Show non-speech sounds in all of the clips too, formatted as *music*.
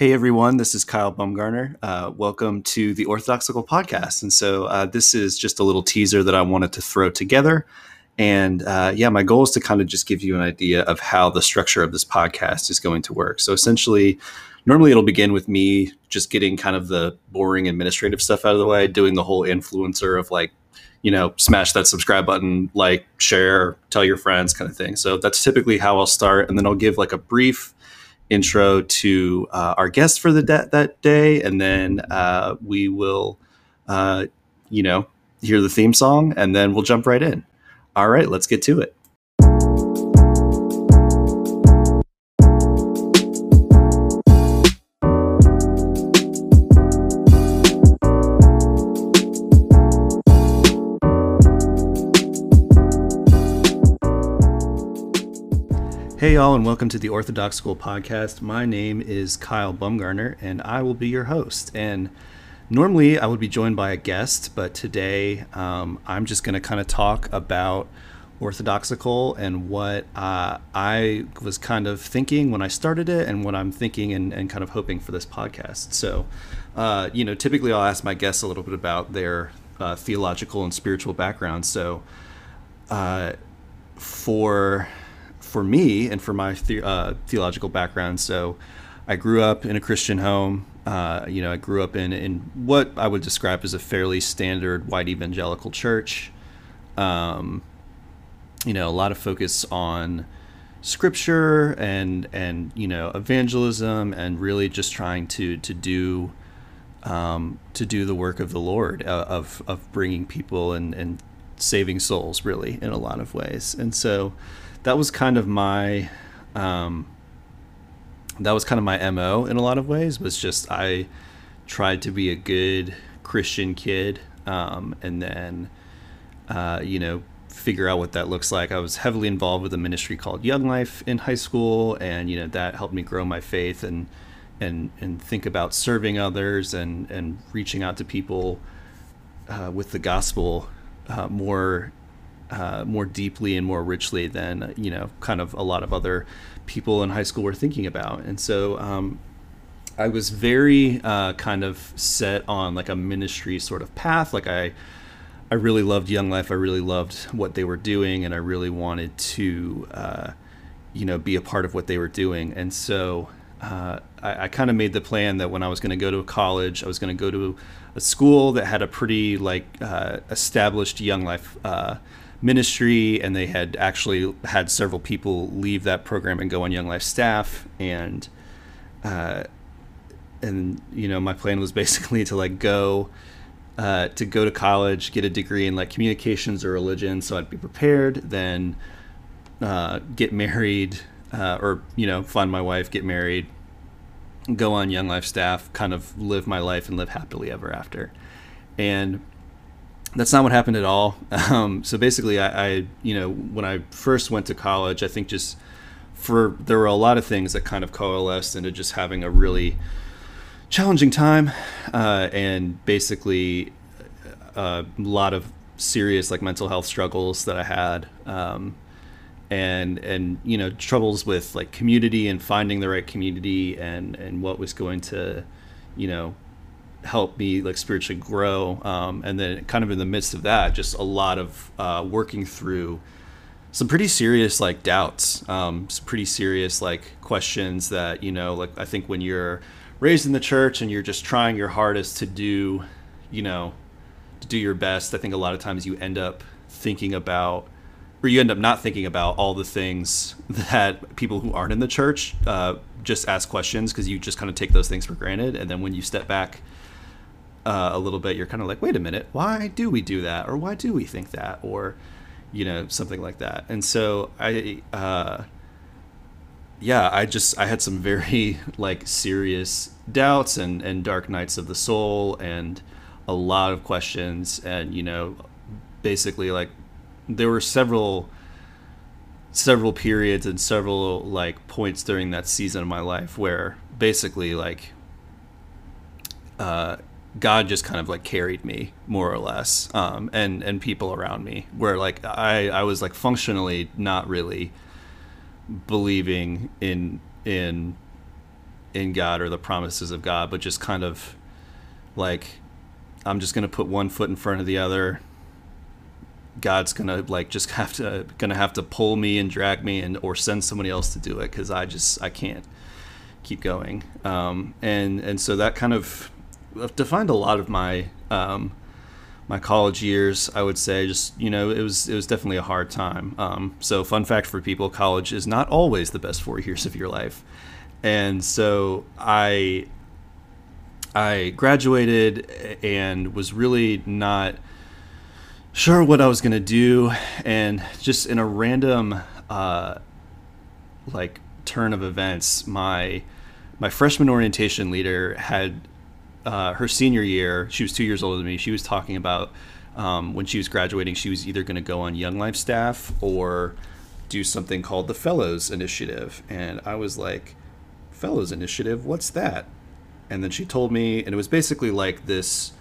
Hey everyone, this is Kyle Bumgarner. Uh, welcome to the Orthodoxical podcast. And so uh, this is just a little teaser that I wanted to throw together. And uh, yeah, my goal is to kind of just give you an idea of how the structure of this podcast is going to work. So essentially, normally it'll begin with me just getting kind of the boring administrative stuff out of the way, doing the whole influencer of like, you know, smash that subscribe button, like, share, tell your friends kind of thing. So that's typically how I'll start. And then I'll give like a brief intro to uh, our guest for the de- that day, and then uh, we will, uh, you know, hear the theme song, and then we'll jump right in. All right, let's get to it. Hey, y'all, and welcome to the Orthodoxical Podcast. My name is Kyle Bumgarner, and I will be your host. And normally I would be joined by a guest, but today um, I'm just going to kind of talk about Orthodoxical and what uh, I was kind of thinking when I started it and what I'm thinking and, and kind of hoping for this podcast. So, uh, you know, typically I'll ask my guests a little bit about their uh, theological and spiritual background. So, uh, for for me and for my the, uh, theological background. So I grew up in a Christian home. Uh, you know, I grew up in, in what I would describe as a fairly standard white evangelical church. Um, you know, a lot of focus on scripture and and you know evangelism and really just trying to to do um, to do the work of the Lord uh, of of bringing people and and saving souls really in a lot of ways. And so that was kind of my um, that was kind of my mo in a lot of ways was just i tried to be a good christian kid um, and then uh, you know figure out what that looks like. I was heavily involved with a ministry called young life in high school and you know that helped me grow my faith and and and think about serving others and and reaching out to people uh, with the gospel uh, more uh, more deeply and more richly than you know kind of a lot of other people in high school were thinking about. And so um, i was very uh, kind of set on like a ministry sort of path. Like i i really loved young life. I really loved what they were doing and i really wanted to uh, you know be a part of what they were doing. And so uh, I, I kind of made the plan that when I was going to go to college, I was going to go to a school that had a pretty like uh, established young life uh, ministry, and they had actually had several people leave that program and go on Young Life staff, and uh, and you know my plan was *laughs* basically to like go. Uh, to go to college, get a degree in like communications or religion, so I'd be prepared. Then uh, get married, uh, or you know, find my wife, get married, go on Young Life staff, kind of live my life and live happily ever after. And that's not what happened at all. *laughs* Um, so basically, I, I, you know, when I first went to college, I think just for there were a lot of things that kind of coalesced into just having a really challenging time, uh, and basically uh, a lot of serious like mental health struggles that I had. Um, and and you know troubles with like community and finding the right community and and what was going to you know help me like spiritually grow. Um, and then kind of in the midst of that, just a lot of uh, working through some pretty serious like doubts, um, some pretty serious like questions that you know, like I think when you're raised in the church and you're just trying your hardest to do, you know, to do your best. I think a lot of times you end up thinking about or you end up not thinking about all the things *laughs* that people who aren't in the church uh, just ask questions because you just kind of take those things for granted and then when you step back uh, a little bit, you're kind of like, wait a minute, why do we do that, or why do we think that, or you know, something like that. And so I, uh, yeah, I just I had some very *laughs* like serious doubts and and dark nights of the soul, and a lot of questions, and you know, basically like there were several several periods and several like points during that season of my life where basically like uh, God just kind of like carried me more or less, um, and and people around me where like I I was like functionally not really believing in in in God or the promises of God, but just kind of like I'm just gonna put one foot in front of the other. God's gonna like just *laughs* have to gonna have to pull me and drag me and or send somebody else to do it because I just I can't keep going. Um, and and so that kind of defined a lot of my um, my college years. I would say just you know it was it was definitely a hard time. Um, so fun fact for people, college is not always the best four years of your life. And so I I graduated and was really not sure what I was going to do. And just in a random, uh, like, turn of events, my my freshman orientation leader had uh, her senior year. She was two years older than me. She was talking about um, when she was graduating, she was either going to go on Young Life staff or do something called the Fellows Initiative. And I was like, Fellows Initiative? What's that? and then she told me, and it was basically like this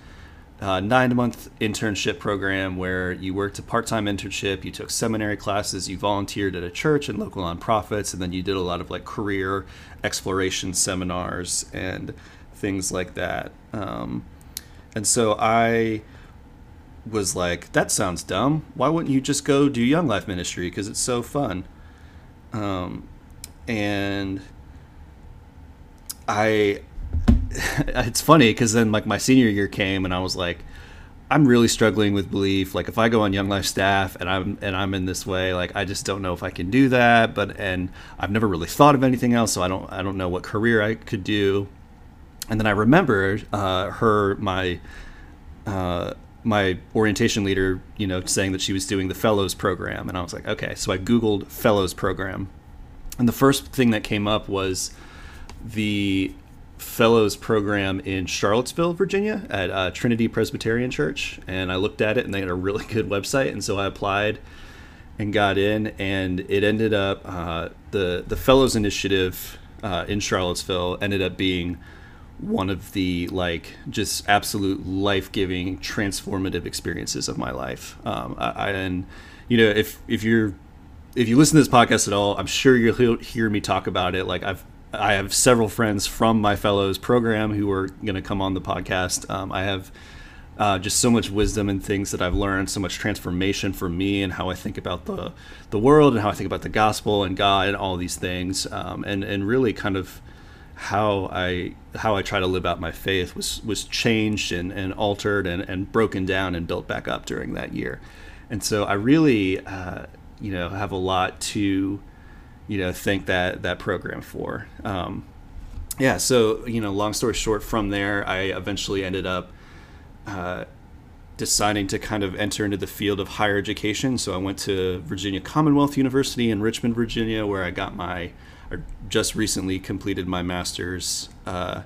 uh, nine month internship program where you worked a part time internship, you took seminary classes, you volunteered at a church and local nonprofits, and then you did a lot of like career exploration seminars and things like that. Um, and so I was like, that sounds dumb. Why wouldn't you just go do Young Life Ministry? Because it's so fun. Um, and I *laughs* it's funny because then like my senior year came and I was like, I'm really struggling with belief. Like if I go on Young Life staff and I'm and I'm in this way, like I just don't know if I can do that. But and I've never really thought of anything else, so I don't I don't know what career I could do. And then I remember uh, her my uh, my orientation leader, you know, saying that she was doing the fellows program, and I was like, okay. So I googled fellows program, and the first thing that came up was the fellows program in Charlottesville, Virginia, at uh, Trinity Presbyterian Church, and I looked at it, and they had a really *laughs* good website, and so I applied and got in, and it ended up uh, the the fellows initiative uh, in Charlottesville ended up being one of the like just absolute life giving, transformative experiences of my life. Um, I, I, and you know, if if you're if you listen to this podcast at all, I'm sure you'll hear me talk about it. Like I've I have several friends from my fellows program who are going to come on the podcast. Um, I have uh, just so much wisdom and things that I've learned, so much transformation for me and how I think about the the world and how I think about the gospel and God and all these things, um, and and really kind of how I how I try to live out my faith was was changed and, and altered and, and broken down and built back up during that year, and so I really uh, you know have a lot to you know thank that that program for. Um, yeah, so you know, long story short, from there I eventually ended up uh, deciding to kind of enter into the field of higher education. So I went to Virginia Commonwealth University in Richmond, Virginia, where I got my I just recently completed my master's uh,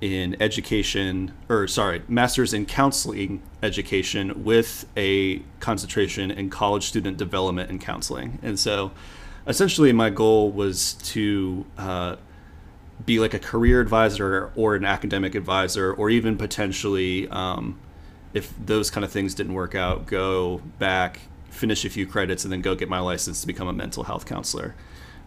in education, or sorry, master's in counseling education with a concentration in college student development and counseling. And so essentially my goal was to uh, be like a career advisor or an academic advisor or even potentially um, if those kind of things didn't work out go back finish a few credits and then go get my license to become a mental health counselor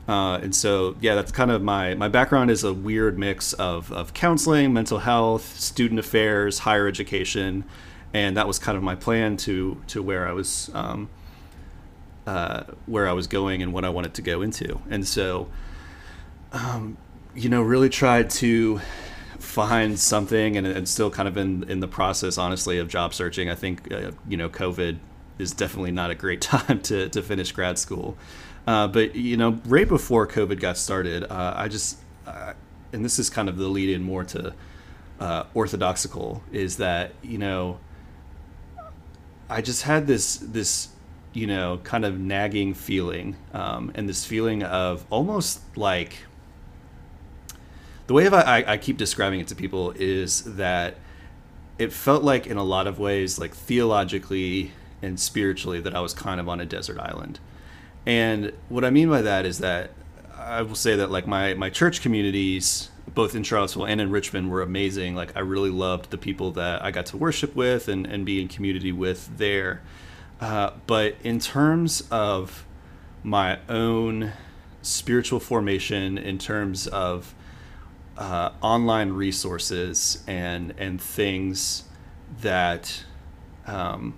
uh, and so yeah that's kind of my my background is a weird mix of, of counseling mental health student affairs higher education and that was kind of my plan to to where i was um, uh, where I was going and what I wanted to go into. And so, um, you know, really tried to find something and, and, still kind of in, in the process, honestly, of job searching. I think, uh, you know, COVID is definitely not a great *laughs* time to, to finish grad school. Uh, but, you know, right before COVID got started, uh, I just, uh, and this is kind of the lead in more to uh, orthodoxical, is that, you know, I just had this, this you know, kind of nagging feeling, um, and this feeling of almost like the way I, I keep describing it to people is that it felt like, in a lot of ways, like theologically and spiritually, that I was kind of on a desert island. And what I mean by that is that I will say that like my my church communities, both in Charlottesville and in Richmond, were amazing. Like I really loved the people that I got to worship with and, and be in community with there. Uh, but in terms of my own spiritual formation, in terms of uh, online resources and and things that um,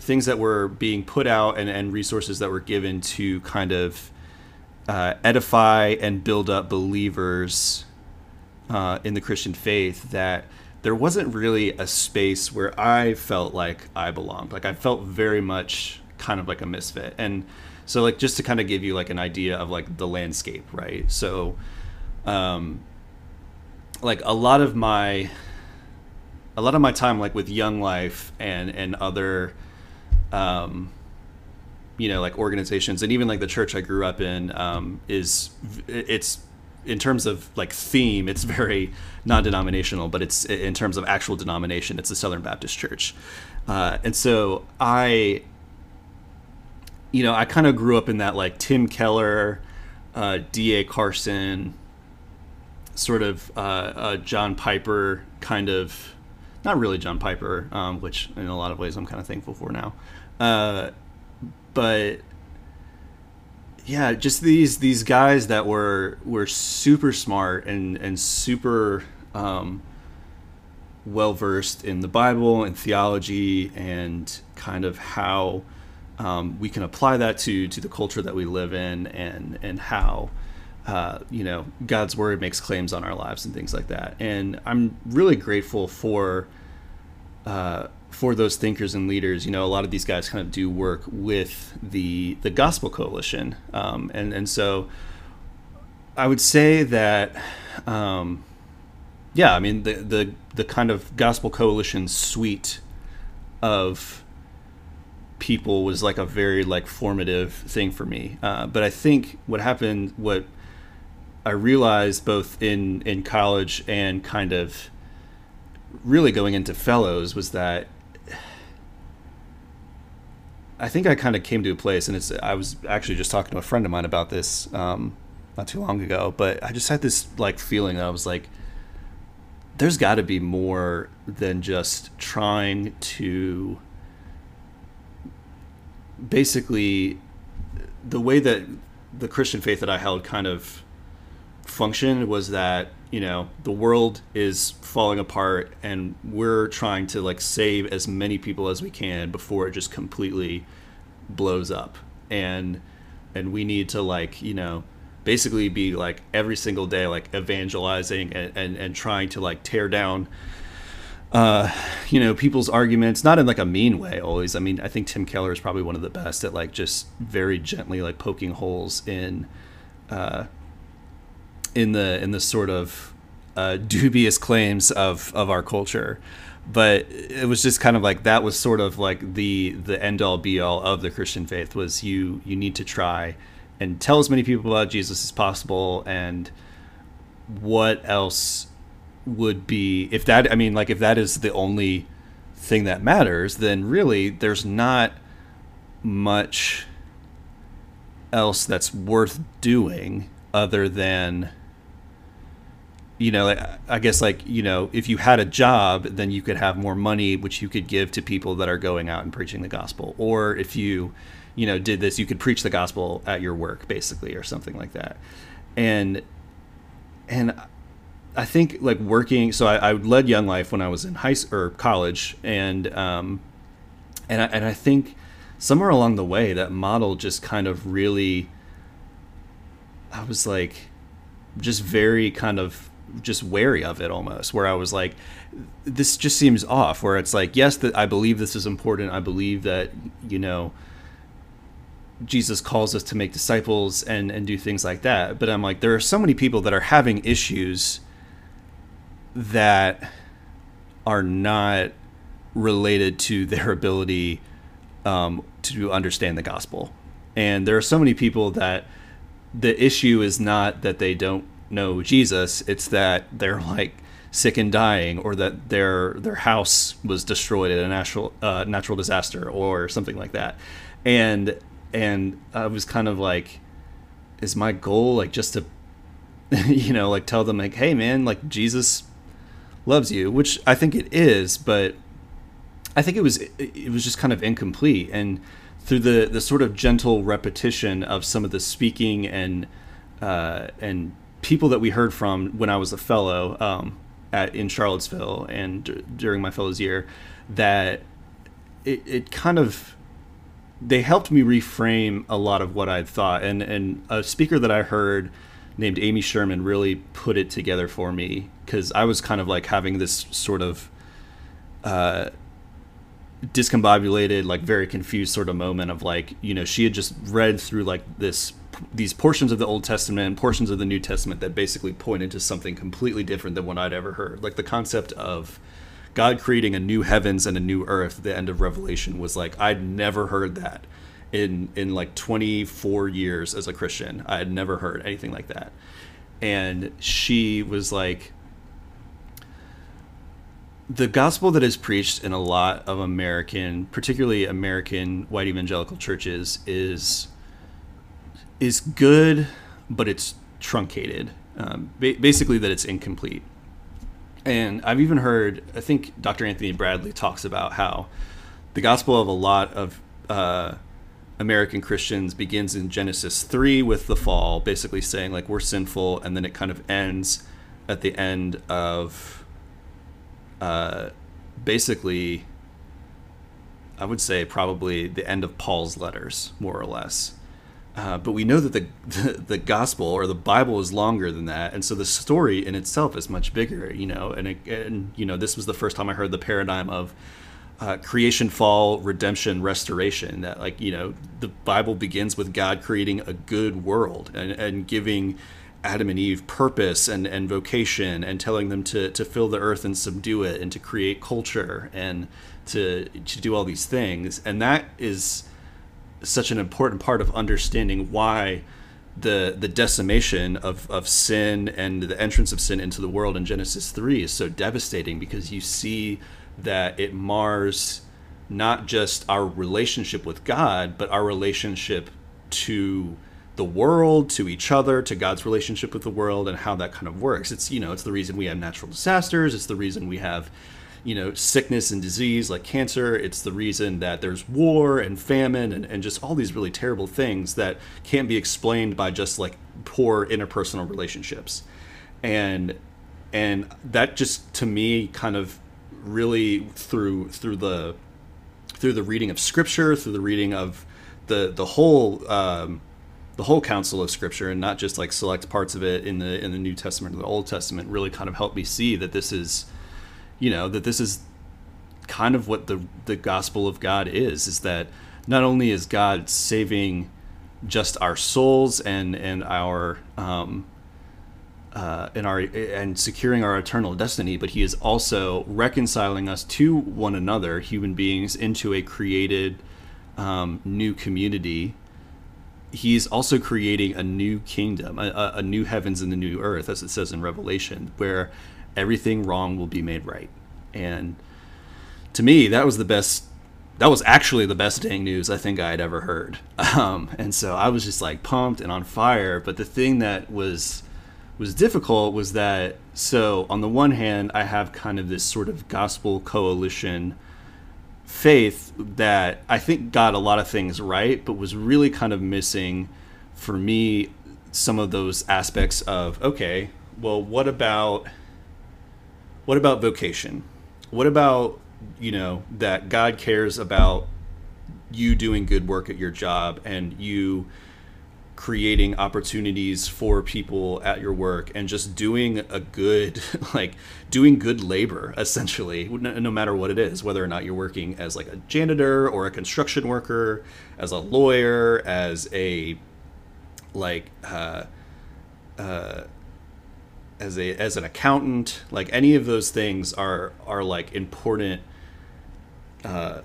things that were being put out and, and resources that were given to kind of uh, edify and build up believers uh, in the Christian faith that there wasn't really a space where I felt like I belonged. Like I felt very much kind of like a misfit. And so like just to kind of give you like an idea of like the landscape, right? So um like a lot of my a lot of my time like with Young Life and and other um you know like organizations and even like the church I grew up in um is it's in terms of like theme, it's very non-denominational, but it's in terms of actual denomination, it's the Southern Baptist Church, uh, and so I, you know, I kind of grew up in that like Tim Keller, uh, D.A. Carson, sort of uh, John Piper kind of, not really John Piper, um, which in a lot of ways I'm kind of thankful for now, uh, but yeah, just these these guys that were were super smart and and super um, well versed in the Bible and theology and kind of how um, we can apply that to to the culture that we live in and and how uh, you know God's word makes claims on our lives and things like that. And I'm really grateful for. Uh, for those thinkers and leaders, you know, a lot of these guys kind of do work with the the Gospel Coalition, um, and and so I would say that, um, yeah, I mean the the the kind of Gospel Coalition suite of people was like a very like formative thing for me. Uh, but I think what happened, what I realized both in in college and kind of really going into fellows was that I think I kind of came to a place, and it's. I was actually just talking to a friend of mine about this um, not too long ago, but I just had this like feeling that I was like, there's got to be more than just trying to basically the way that the Christian faith that I held kind of functioned was that you know the world is falling apart and we're trying to like save as many people as we can before it just completely blows up. And and we need to like you know basically be like every single day like evangelizing and and, and trying to like tear down uh you know people's arguments not in like a mean way always. I mean i think tim keller is probably one of the best at like just very gently like poking holes in uh in the in the sort of uh, dubious claims of of our culture. But it was just kind of like that was sort of like the the end all be all of the christian faith was you you need to try and tell as many people about jesus as possible and what else would be if that i mean like if that is the only thing that matters then really there's not much else that's worth doing other than you know, I guess like, you know, if you had a job, then you could have more money, which you could give to people that are going out and preaching the gospel. Or if you, you know, did this, you could preach the gospel at your work, basically, or something like that. And, and I think like working, so I, I led Young Life when I was in high or college, and, um, and I, and I think somewhere along the way that model just kind of really, I was like, just very kind of just wary of it almost where i was like this just seems off where it's like yes that i believe this is important. I believe that you know jesus calls us to make disciples and and do things like that. But i'm like there are so many people that are having issues that are not related to their ability um, to understand the gospel. And there are so many people that the issue is not that they don't know Jesus. It's that they're like sick and dying, or that their their house was destroyed in a natural uh, natural disaster, or something like that. And and I was kind of like, is my goal like just to, *laughs* you know, like tell them like, hey man, like Jesus loves you, which I think it is, but I think it was it was just kind of incomplete and through the the sort of gentle repetition of some of the speaking and uh, and people that we heard from when I was a fellow um, at in Charlottesville and d- during my fellows year that it, it kind of they helped me reframe a lot of what I'd thought. And and a speaker that I heard named Amy Sherman really put it together for me because I was kind of like having this sort of uh, discombobulated, like very confused sort of moment of like, you know, she had just read through like this these portions of the Old Testament and portions of the New Testament that basically pointed to something completely different than what I'd ever heard. Like the concept of God creating a new heavens and a new earth the end of Revelation was like I'd never heard that in in like 24 years as a Christian. I had never heard anything like that. And she was like the gospel that is preached in a lot of American, particularly American white evangelical churches is is good, but it's truncated. Um, ba- basically, that it's incomplete. And I've even heard, I think Dr. Anthony Bradley talks about how the gospel of a lot of uh, American Christians begins in Genesis 3 with the fall, basically saying, like, we're sinful, and then it kind of ends at the end of uh, basically, I would say, probably the end of Paul's letters, more or less. Uh, but we know that the, the, *laughs* the gospel or the Bible is longer than that, and so the story in itself is much bigger. You know, and and you know this was the first time I heard the paradigm of uh, creation, fall, redemption, restoration. That like you know the Bible begins with God creating a good world and, and giving Adam and Eve purpose and, and vocation and telling them to, to fill the earth and subdue it and to create culture and to to do all these things. And that is such an important part of understanding why the the decimation of, of sin and the entrance of sin into the world in Genesis three is so devastating because you see that it mars not just our relationship with God, but our relationship to the world, to each other, to God's relationship with the world, and how that kind of works. It's you know, it's the reason we have natural disasters. It's the reason we have, you know, sickness and disease like cancer. It's the reason that there's war and famine and, and just all these really terrible things that can't be explained by just like poor interpersonal relationships. And and that just to me kind of really through through the through the reading of scripture, through the reading of the the whole um, the whole counsel of scripture, and not just like select parts of it in the in the New Testament or the Old Testament, really kind of helped me see that this is, you know, that this is kind of what the the gospel of God is. Is that not only is God saving just our souls and and our um, uh, in our and securing our eternal destiny, but he is also reconciling us to one another, human beings, into a created um, new community. He's also creating a new kingdom, a, a new heavens and a new earth, as it says in Revelation, where everything wrong will be made right. And to me, that was the best. That was actually the best dang news I think I had ever heard. *laughs* Um, and so I was just like pumped and on fire. But the thing that was was difficult was that so on the one hand I have kind of this sort of gospel coalition faith that I think got a lot of things right, but was really kind of missing for me some of those aspects of okay, well, what about what about vocation? What about you know that God cares about you doing good work at your job and you creating opportunities for people at your work and just doing a good *laughs* like doing good labor essentially no, matter what it is whether or not you're working as like a janitor or a construction worker as a lawyer as a like uh, uh, as a as an accountant like any of those things are are like important uh,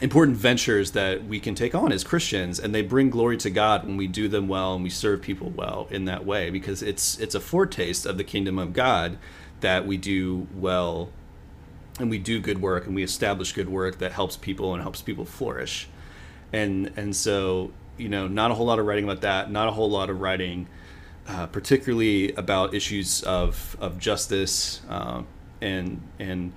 important ventures that we can take on as Christians, and they bring glory to God when we do them well and we serve people well in that way, because it's it's a foretaste of the kingdom of God that we do well and we do good work and we establish good work that helps people and helps people flourish. And and so you know, not a whole lot of writing about that, not a whole lot of writing, uh, particularly about issues of of justice uh, and and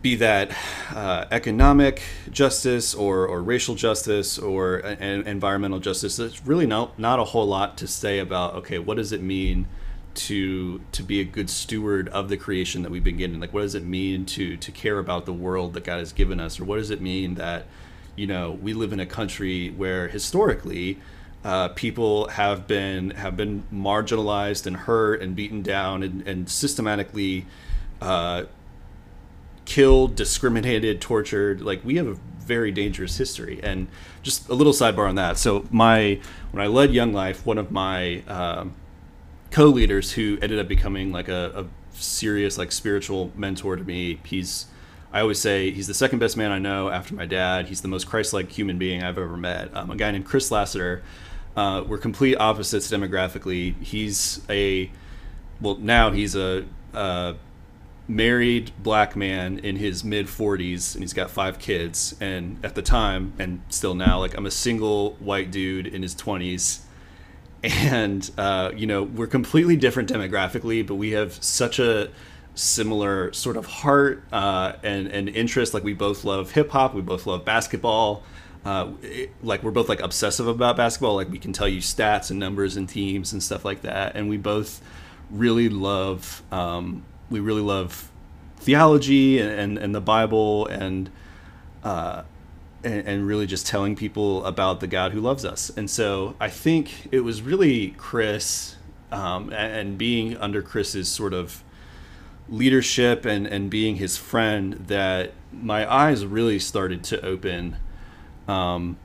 be that uh, economic justice or, or racial justice or environmental justice. There's really not not a whole lot to say about. Okay, what does it mean to to be a good steward of the creation that we've been given? Like, what does it mean to to care about the world that God has given us, or what does it mean that you know we live in a country where historically uh, people have been have been marginalized and hurt and beaten down and, and systematically uh, killed, discriminated, tortured. Like we have a very dangerous history. And just a little sidebar on that. So my when I led Young Life, one of my um, co-leaders who ended up becoming like a, a serious like spiritual mentor to me. He's I always say he's the second best man I know after my dad. He's the most Christ-like human being I've ever met. Um, a guy named Chris Lassiter. Uh, we're complete opposites demographically. He's a well now he's a, a married black man in his mid 40s and he's got five kids. And at the time and still now like i'm a single white dude in his 20s and uh, you know we're completely different demographically but we have such a similar sort of heart uh, and, and interest. Like we both love hip-hop. We both love basketball uh, it, like we're both like obsessive about basketball like we can tell you stats and numbers and teams and stuff like that and we both really love um, we really love theology and, and, and the bible and uh, and, and, really just telling people about the God who loves us. And so I think it was really Chris um, and, and, being under Chris's sort of leadership and, and being his friend that my eyes really started to open um,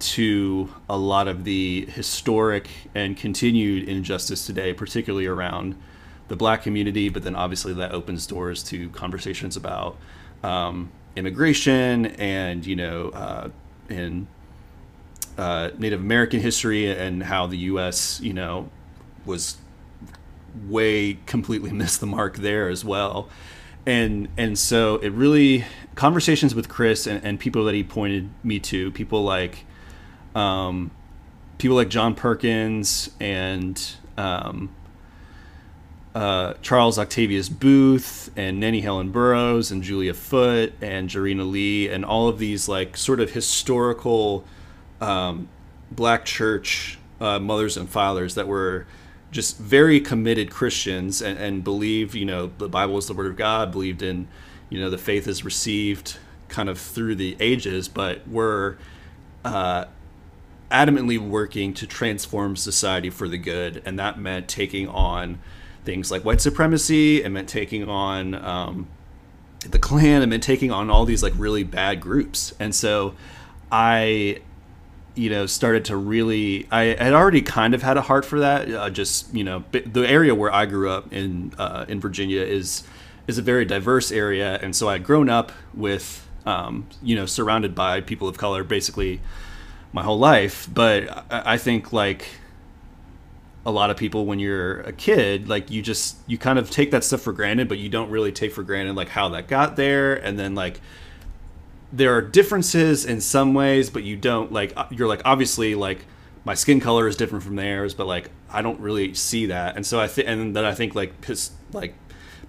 to a lot of the historic and continued injustice today, particularly around the black community, but then obviously that opens doors to conversations about um, immigration and you know uh, in uh, Native American history and how the U.S. you know was way completely *laughs* missed the mark there as well. And and so it really conversations with Chris and, and people that he pointed me to, people like um, people like John Perkins and um, uh, Charles Octavius Booth and Nannie Helen Burroughs and Julia Foote and Jarena Lee and all of these like sort of historical um, black church uh, mothers and fathers that were just very committed Christians and, and believed, you know, the Bible is the Word of God, believed in, you know, the faith is received kind of through the ages, but were uh, adamantly working to transform society for the good. And that meant taking on things like white supremacy. It meant taking on um, the Klan. It meant taking on all these like really bad groups. And so I, you know, started to really. I had already kind of had a heart for that. Uh, just you know, the area where I grew up in uh, in Virginia is is a very diverse area, and so I'd grown up with um, you know surrounded by people of color basically my whole life. But I, think like a lot of people when you're a kid like you just you kind of take that stuff for granted but you don't really take for granted like how that got there and then like there are differences in some ways but you don't like uh, you're like obviously like my skin color is different from theirs but like i don't really see that and so i think and then i think like his, like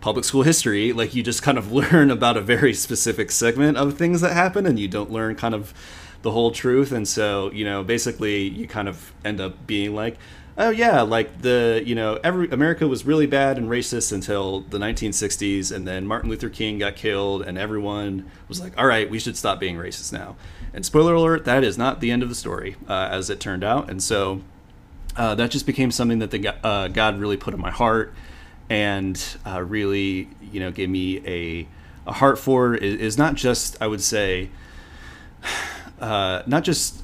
public school history like you just kind of *laughs* learn about a very specific segment of things that happen and you don't learn kind of the whole truth. And so you know basically you kind of end up being like oh yeah, like the you know every America was really bad and racist until the 1960s, and then Martin Luther King got killed, and everyone was like, all right, we should stop being racist now. And spoiler alert, that is not the end of the story, uh, as it turned out, and so uh, that just became something that the uh, God really put in my heart, and uh, really you know gave me a a heart for is, not just I would say. *sighs* Uh, not just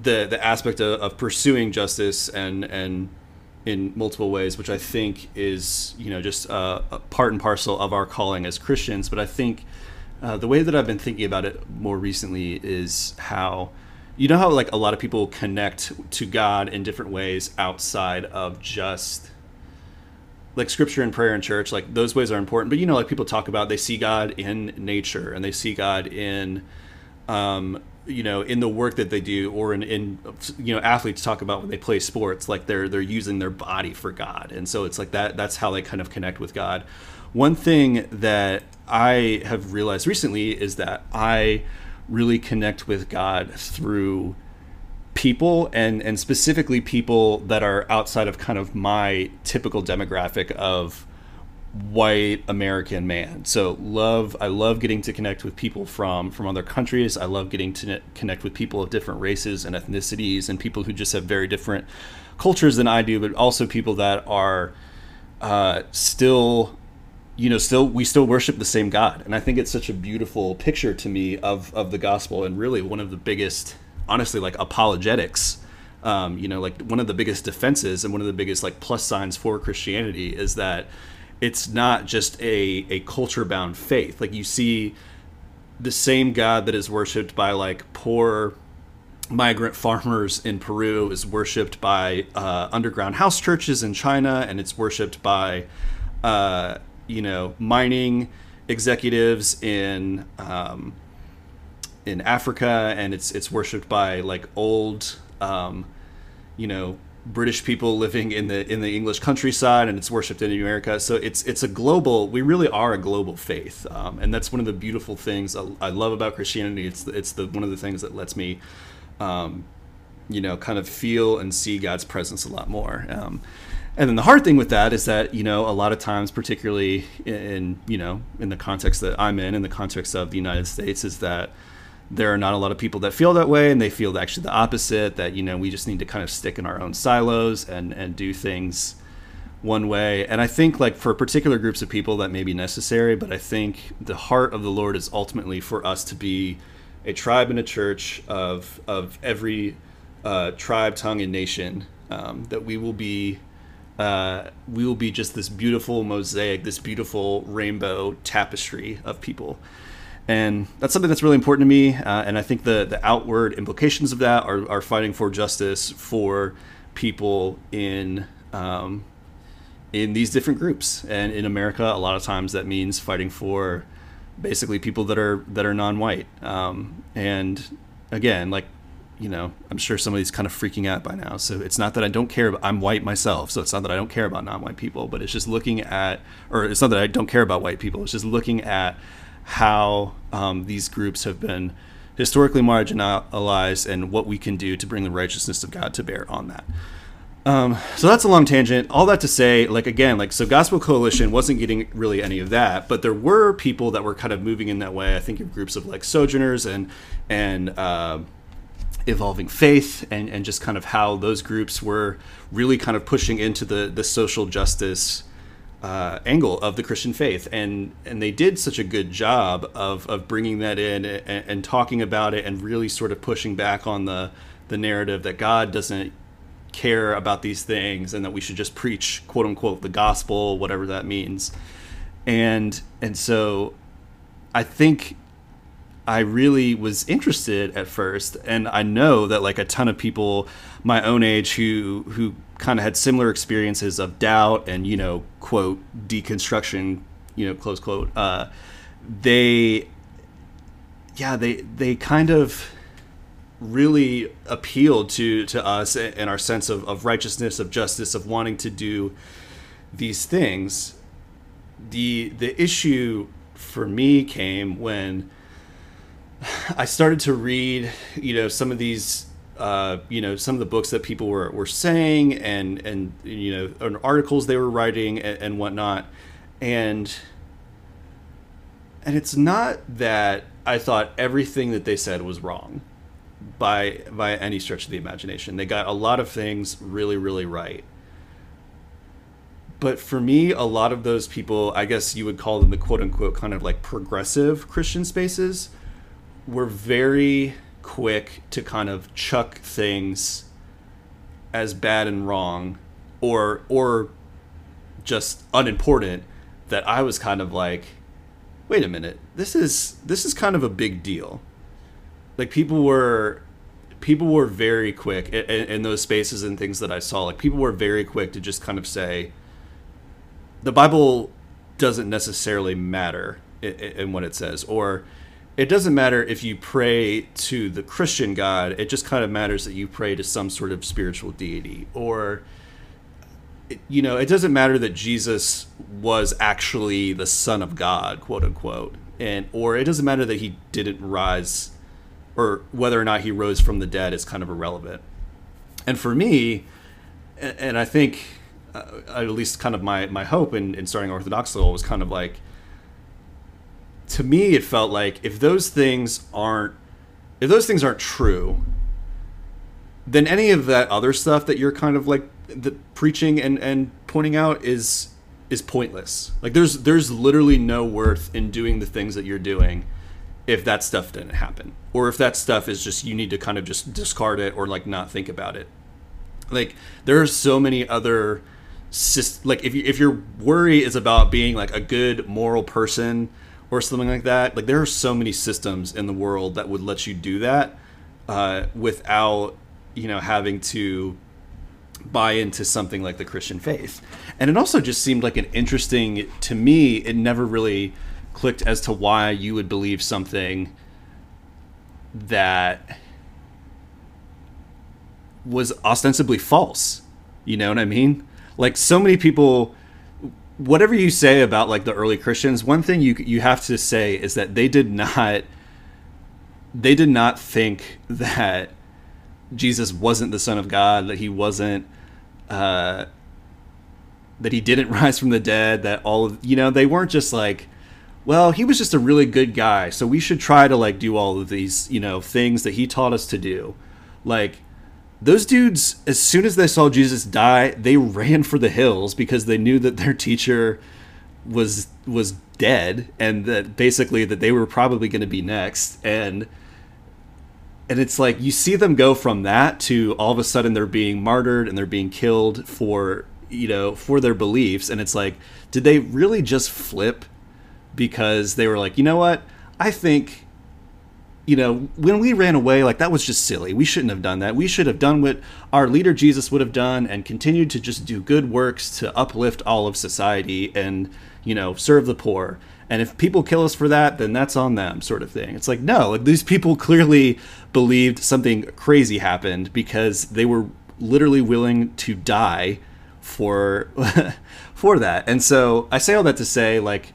the the aspect of, of pursuing justice and and in multiple ways, which I think is you know just uh, a part and parcel of our calling as Christians. But I think uh, the way that I've been thinking about it more recently is how you know how like a lot of people connect to God in different ways outside of just like scripture and prayer and church like those ways are important. But you know like people talk about they see god in nature and they see god in um, you know in the work that they do or in, in you know athletes talk about when they play sports like they're they're using their body for god. And so it's like that that's how they kind of connect with god. One thing that I have realized recently is that I really connect with God through people and and specifically people that are outside of kind of my typical demographic of white American man. So love I love getting to connect with people from from other countries. I love getting to connect with people of different races and ethnicities and people who just have very different cultures than I do, but also people that are uh, still you know still we still worship the same God. And I think it's such a beautiful picture to me of of the gospel and really one of the biggest honestly like apologetics um, you know like one of the biggest defenses and one of the biggest like plus signs for Christianity is that it's not just a, a culture bound faith. Like you see the same God that is worshipped by like poor migrant farmers in Peru is worshipped by uh, underground house churches in China, and it's worshipped by uh, you know mining executives in um, in Africa, and it's it's worshipped by like old um, you know British people living in the in the English countryside, and it's worshipped in America. So it's it's a global. We really are a global faith, um, and that's one of the beautiful things I, love about Christianity. It's it's the one of the things that lets me, um, you know, kind of feel and see God's presence a lot more. Um, and then the hard thing with that is that you know a lot of times, particularly in you know in the context that I'm in, in the context of the United States, is that there are not a lot of people that feel that way and they feel actually the opposite that you know we just need to kind of stick in our own silos and and do things one way. And i think like for particular groups of people that may be necessary but i think the heart of the lord is ultimately for us to be a tribe and a church of of every uh, tribe tongue and nation um, that we will be uh, we will be just this beautiful mosaic this beautiful rainbow tapestry of people and that's something that's really important to me. Uh, and I think the the outward implications of that are, are fighting for justice for people in um, in these different groups. And in America, a lot of times that means fighting for basically people that are that are non-white. Um, and again, like you know, I'm sure somebody's kind of freaking out by now. So it's not that I don't care. About, I'm white myself, so it's not that I don't care about non-white people, but it's just looking at, or it's not that I don't care about white people. It's just looking at how um, these groups have been historically marginalized and what we can do to bring the righteousness of God to bear on that. Um, so that's a long tangent. All that to say, like again, like so, Gospel Coalition wasn't getting really any of that, but there were people that were kind of moving in that way. I think of groups of like Sojourners and and uh, Evolving Faith, and and just kind of how those groups were really kind of pushing into the the social justice uh, angle of the Christian faith, and and they did such a good job of of bringing that in and, and, talking about it, and really sort of pushing back on the the narrative that God doesn't care about these things, and that we should just preach quote unquote the gospel, whatever that means, and and so I think I really was interested at first, and I know that like a ton of people my own age who who kind of had similar experiences of doubt and you know quote deconstruction you know close quote uh, they yeah they they kind of really appealed to to us and our sense of, of righteousness of justice of wanting to do these things. The the issue for me came when I started to read you know some of these uh, you know some of the books that people were, were saying and and you know articles they were writing and, and whatnot and and it's not that I thought everything that they said was wrong by by any stretch of the imagination. They got a lot of things really really right. But for me, a lot of those people, I guess you would call them the quote unquote kind of like progressive Christian spaces, were very quick to kind of chuck things as bad and wrong or or just unimportant that I was kind of like wait a minute this is this is kind of a big deal. Like people were people were very quick in, in, those spaces and things that I saw. Like people were very quick to just kind of say the bible doesn't necessarily matter in, in what it says. Or it doesn't matter if you pray to the Christian God, it just kind of matters that you pray to some sort of spiritual deity. Or you know, it doesn't matter that Jesus was actually the Son of God, quote unquote, and or it doesn't matter that he didn't rise, or whether or not he rose from the dead is kind of irrelevant. And for me, and I think uh, at least kind of my my hope in, in starting Orthodoxical was kind of like to me it felt like if those things aren't if those things aren't true then any of that other stuff that you're kind of like the preaching and and pointing out is is pointless. Like there's there's literally no worth in doing the things that you're doing if that stuff didn't happen or if that stuff is just you need to kind of just discard it or like not think about it. Like there are so many other like if you, if your worry is about being like a good moral person or something like that. Like there are so many systems in the world that would let you do that uh, without you know having to buy into something like the christian faith. And it also just seemed like an interesting to me it never really clicked as to why you would believe something that was ostensibly false. You know what i mean? Like so many people whatever you say about like the early Christians, one thing you you have to say is that they did not they did not think that Jesus wasn't the Son of God, that he wasn't uh, that he didn't *laughs* rise from the dead, that all of you know, they weren't just like, well, he was just a really good guy, so we should try to like do all of these, you know, things that he taught us to do. Like those dudes, as soon as they saw Jesus die, they ran for the hills because they knew that their teacher was was dead and that basically that they were probably going to be next. And and it's like you see them go from that to all of a sudden they're being martyred and they're being killed for you know for their beliefs. And it's like did they really just flip because they were like you know what? I think you know, when we ran away, like that was just silly. We shouldn't have done that. We should have done what our leader Jesus would have done and continued to just do good works to uplift all of society and, you know, serve the poor. And if people kill us for that, then that's on them, sort of thing. It's like, no, like, these people clearly believed something crazy happened because they were literally willing to die for *laughs* for that. And so I say all that to say, like,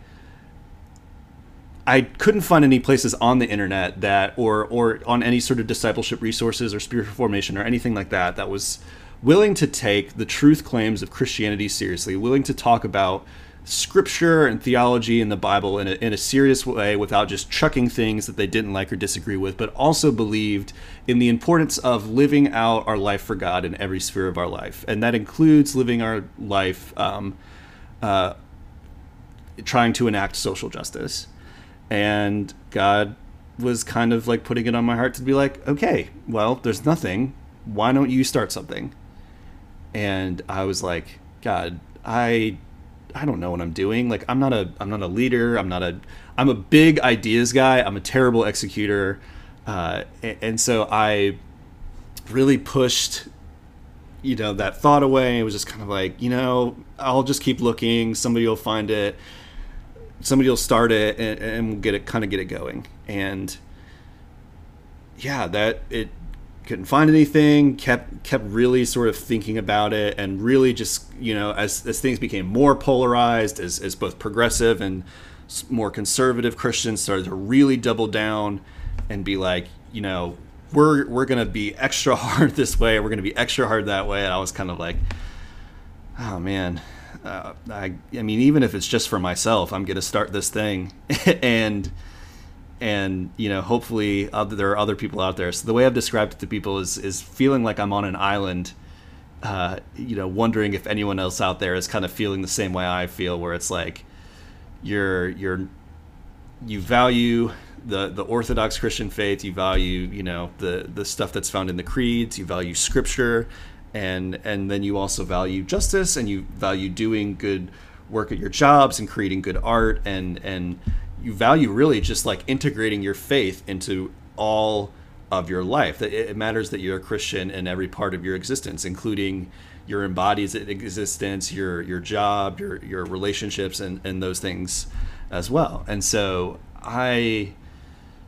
I couldn't find any places on the internet that, or or on any sort of discipleship resources or spiritual formation or anything like that, that was willing to take the truth claims of Christianity seriously, willing to talk about scripture and theology and the Bible in a, in a serious way without just chucking things that they didn't like or disagree with, but also believed in the importance of living out our life for God in every sphere of our life. And that includes living our life um, uh, trying to enact social justice and God was kind of like putting it on my heart to be like, okay, well, there's nothing. Why don't you start something? And I was like, God, I I don't know what I'm doing. Like I'm not a I'm not a leader. I'm not a I'm a big ideas guy. I'm a terrible executor. Uh, and, and so I really pushed you know that thought away. It was just kind of like, you know, I'll just keep looking. Somebody will find it somebody will start it and, and we'll get it kind of get it going. And yeah that it couldn't find anything kept kept really sort of thinking about it and really just you know as as things became more polarized as as both progressive and more conservative christians started to really double down and be like you know we're we're to be extra *laughs* hard this way we're to be extra hard that way. And i was kind of like oh man uh, I, I mean, even if it's just for myself, I'm going to start this thing, *laughs* and and you know, hopefully, other, there are other people out there. So the way I've described it to people is is feeling like I'm on an island, uh, you know, wondering if anyone else out there is kind of feeling the same way I feel, where it's like you're you're you value the the Orthodox Christian faith, you value you know the the stuff that's found in the creeds, you value Scripture, and and then you also value justice and you value doing good work at your jobs and creating good art and and you value really just like integrating your faith into all of your life. That it matters that you're a christian in every part of your existence including your embodied existence your your job your your relationships and and those things as well. And so i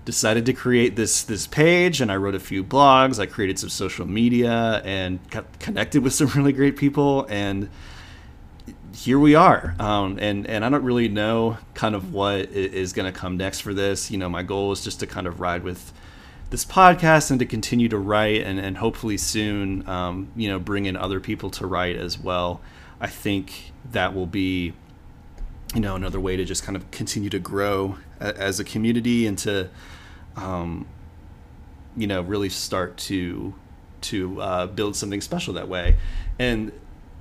decided to create this this page and I wrote a few blogs. I created some social media and got connected with some *laughs* really great people and here we are. Um, and, and I don't really know kind of what is going to come next for this. You know, my goal is just to kind of ride with this podcast and to continue to write and, and hopefully soon, um, you know, bring in other people to write as well. I think that will be, you know, another way to just kind of continue to grow as a community and to, um, you know, really start to to uh, build something special that way. And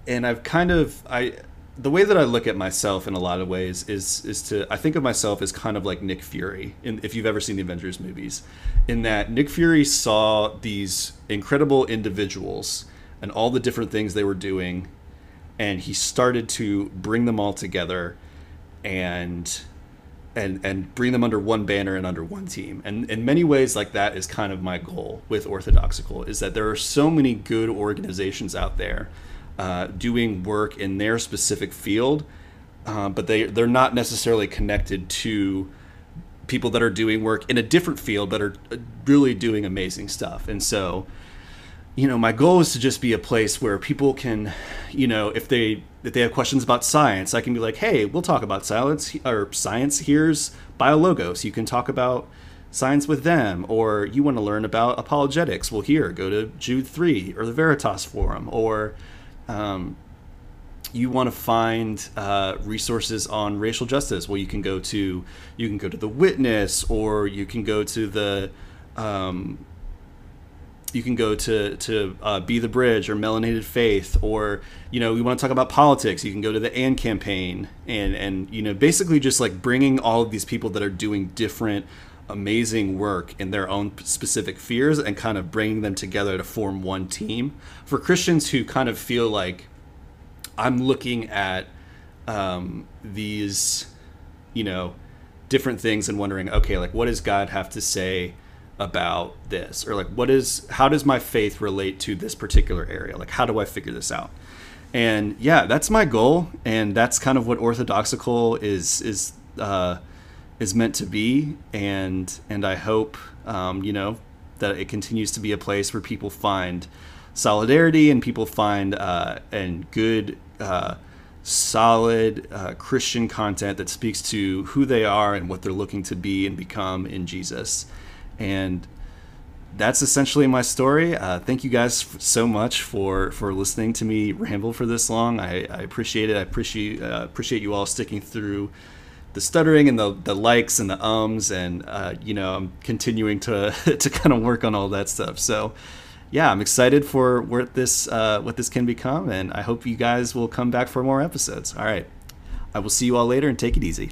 and I've kind of I the way that I look at myself in a lot of ways is is to I think of myself as kind of like Nick Fury, in, if you've ever seen the Avengers movies, in that Nick Fury saw these incredible individuals and all the different things they were doing, and he started to bring them all together, and and and bring them under one banner and under one team. And in many ways, like that is kind of my goal with Orthodoxical is that there are so many good organizations out there uh, doing work in their specific field, uh, but they they're not necessarily connected to people that are doing work in a different field but are uh, really doing amazing stuff. And so, you know, my goal is to just be a place where people can, you know, if they if they have questions about science, I can be like, hey, we'll talk about science or science. Here's BioLogos. You can talk about science with them or you want to learn about apologetics well here go to jude 3 or the veritas forum or um, you want to find uh, resources on racial justice, well, you can go to you can go to the Witness, or you can go to the um, you can go to to uh, Be the Bridge or Melanated Faith, or you know, you want to talk about politics, you can go to the AND campaign, and and you know, basically just like bringing all of these people that are doing different amazing work in their own specific fears and kind of bringing them together to form one team. For Christians who kind of feel like I'm looking at um, these, you know, different things and wondering, okay, like what does God have to say about this? Or like what is how does my faith relate to this particular area? Like how do I figure this out? And yeah, that's my goal, and that's kind of what orthodoxical is is uh, is meant to be, and and I hope um, you know that it continues to be a place where people find solidarity and people find uh, and good. Uh, solid uh, Christian content that speaks to who they are and what they're looking to be and become in Jesus. And that's essentially my story. Uh, thank you guys so much for for listening to me ramble for this long. I, I appreciate it. I appreciate uh, appreciate you all sticking through the stuttering and the, the likes and the ums and uh, you know i'm continuing to *laughs* to kind of work on all that stuff so yeah i'm excited for what this uh, what this can become and i hope you guys will come back for more episodes all right i will see you all later and take it easy